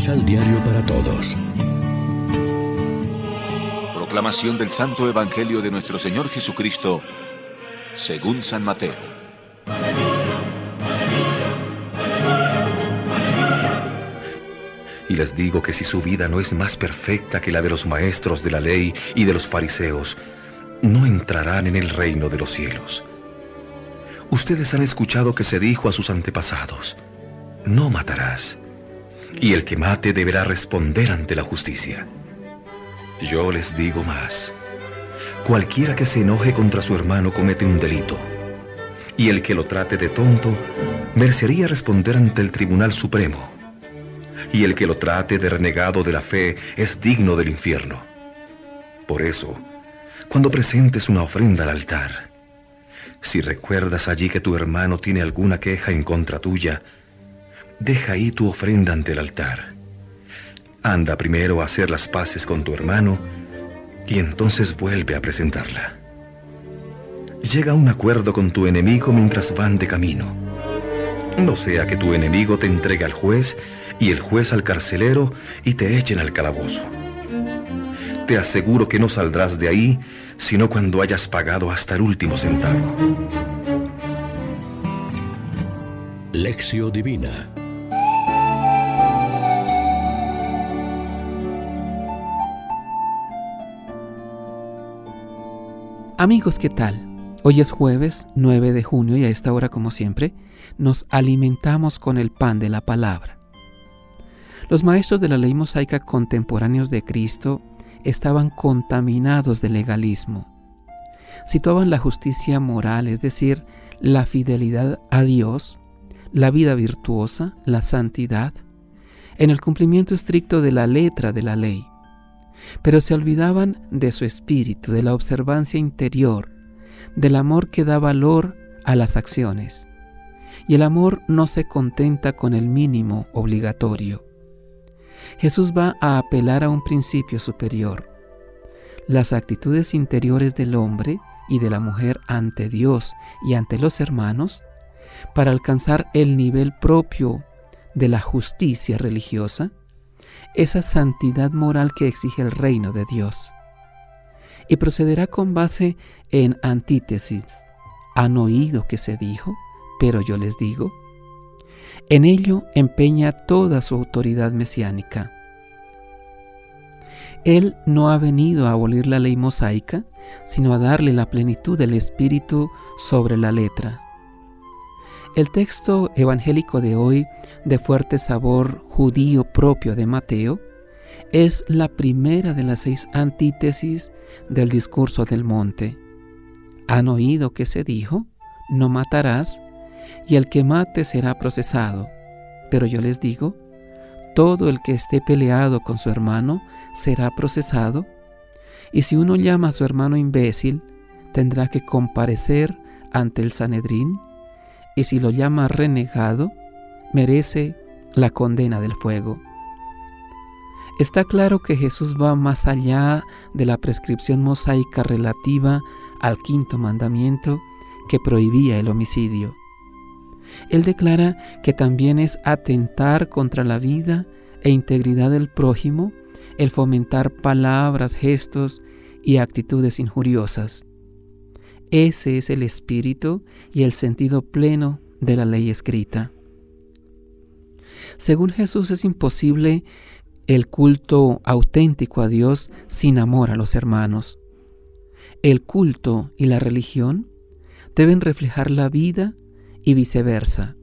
Misal Diario para Todos. Proclamación del Santo Evangelio de nuestro Señor Jesucristo, según San Mateo. Y les digo que si su vida no es más perfecta que la de los maestros de la ley y de los fariseos, no entrarán en el reino de los cielos. Ustedes han escuchado que se dijo a sus antepasados, no matarás, y el que mate deberá responder ante la justicia. Yo les digo más, cualquiera que se enoje contra su hermano comete un delito, y el que lo trate de tonto merecería responder ante el Tribunal Supremo, y el que lo trate de renegado de la fe es digno del infierno. Por eso, cuando presentes una ofrenda al altar, si recuerdas allí que tu hermano tiene alguna queja en contra tuya, deja ahí tu ofrenda ante el altar. Anda primero a hacer las paces con tu hermano y entonces vuelve a presentarla. Llega a un acuerdo con tu enemigo mientras van de camino. No sea que tu enemigo te entregue al juez y el juez al carcelero y te echen al calabozo te aseguro que no saldrás de ahí sino cuando hayas pagado hasta el último centavo. Lección Divina Amigos, ¿qué tal? Hoy es jueves 9 de junio y a esta hora, como siempre, nos alimentamos con el pan de la palabra. Los maestros de la ley mosaica contemporáneos de Cristo estaban contaminados de legalismo. Situaban la justicia moral, es decir, la fidelidad a Dios, la vida virtuosa, la santidad, en el cumplimiento estricto de la letra de la ley. Pero se olvidaban de su espíritu, de la observancia interior, del amor que da valor a las acciones. Y el amor no se contenta con el mínimo obligatorio. Jesús va a apelar a un principio superior. Las actitudes interiores del hombre y de la mujer ante Dios y ante los hermanos, para alcanzar el nivel propio de la justicia religiosa, esa santidad moral que exige el reino de Dios. Y procederá con base en antítesis. Han oído que se dijo, pero yo les digo, en ello empeña toda su autoridad mesiánica. Él no ha venido a abolir la ley mosaica, sino a darle la plenitud del Espíritu sobre la letra. El texto evangélico de hoy, de fuerte sabor judío propio de Mateo, es la primera de las seis antítesis del discurso del monte. Han oído que se dijo, no matarás, y el que mate será procesado. Pero yo les digo, todo el que esté peleado con su hermano será procesado, y si uno llama a su hermano imbécil, tendrá que comparecer ante el Sanedrín, y si lo llama renegado, merece la condena del fuego. Está claro que Jesús va más allá de la prescripción mosaica relativa al quinto mandamiento que prohibía el homicidio. Él declara que también es atentar contra la vida e integridad del prójimo el fomentar palabras, gestos y actitudes injuriosas. Ese es el espíritu y el sentido pleno de la ley escrita. Según Jesús es imposible el culto auténtico a Dios sin amor a los hermanos. El culto y la religión deben reflejar la vida y viceversa.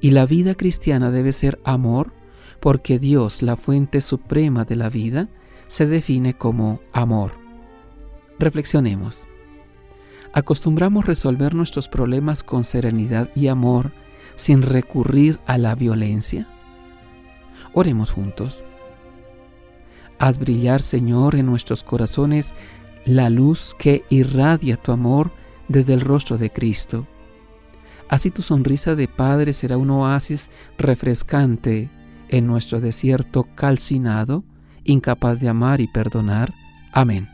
Y la vida cristiana debe ser amor porque Dios, la fuente suprema de la vida, se define como amor. Reflexionemos. ¿Acostumbramos resolver nuestros problemas con serenidad y amor sin recurrir a la violencia? Oremos juntos. Haz brillar, Señor, en nuestros corazones la luz que irradia tu amor desde el rostro de Cristo Así tu sonrisa de Padre será un oasis refrescante en nuestro desierto calcinado, incapaz de amar y perdonar. Amén.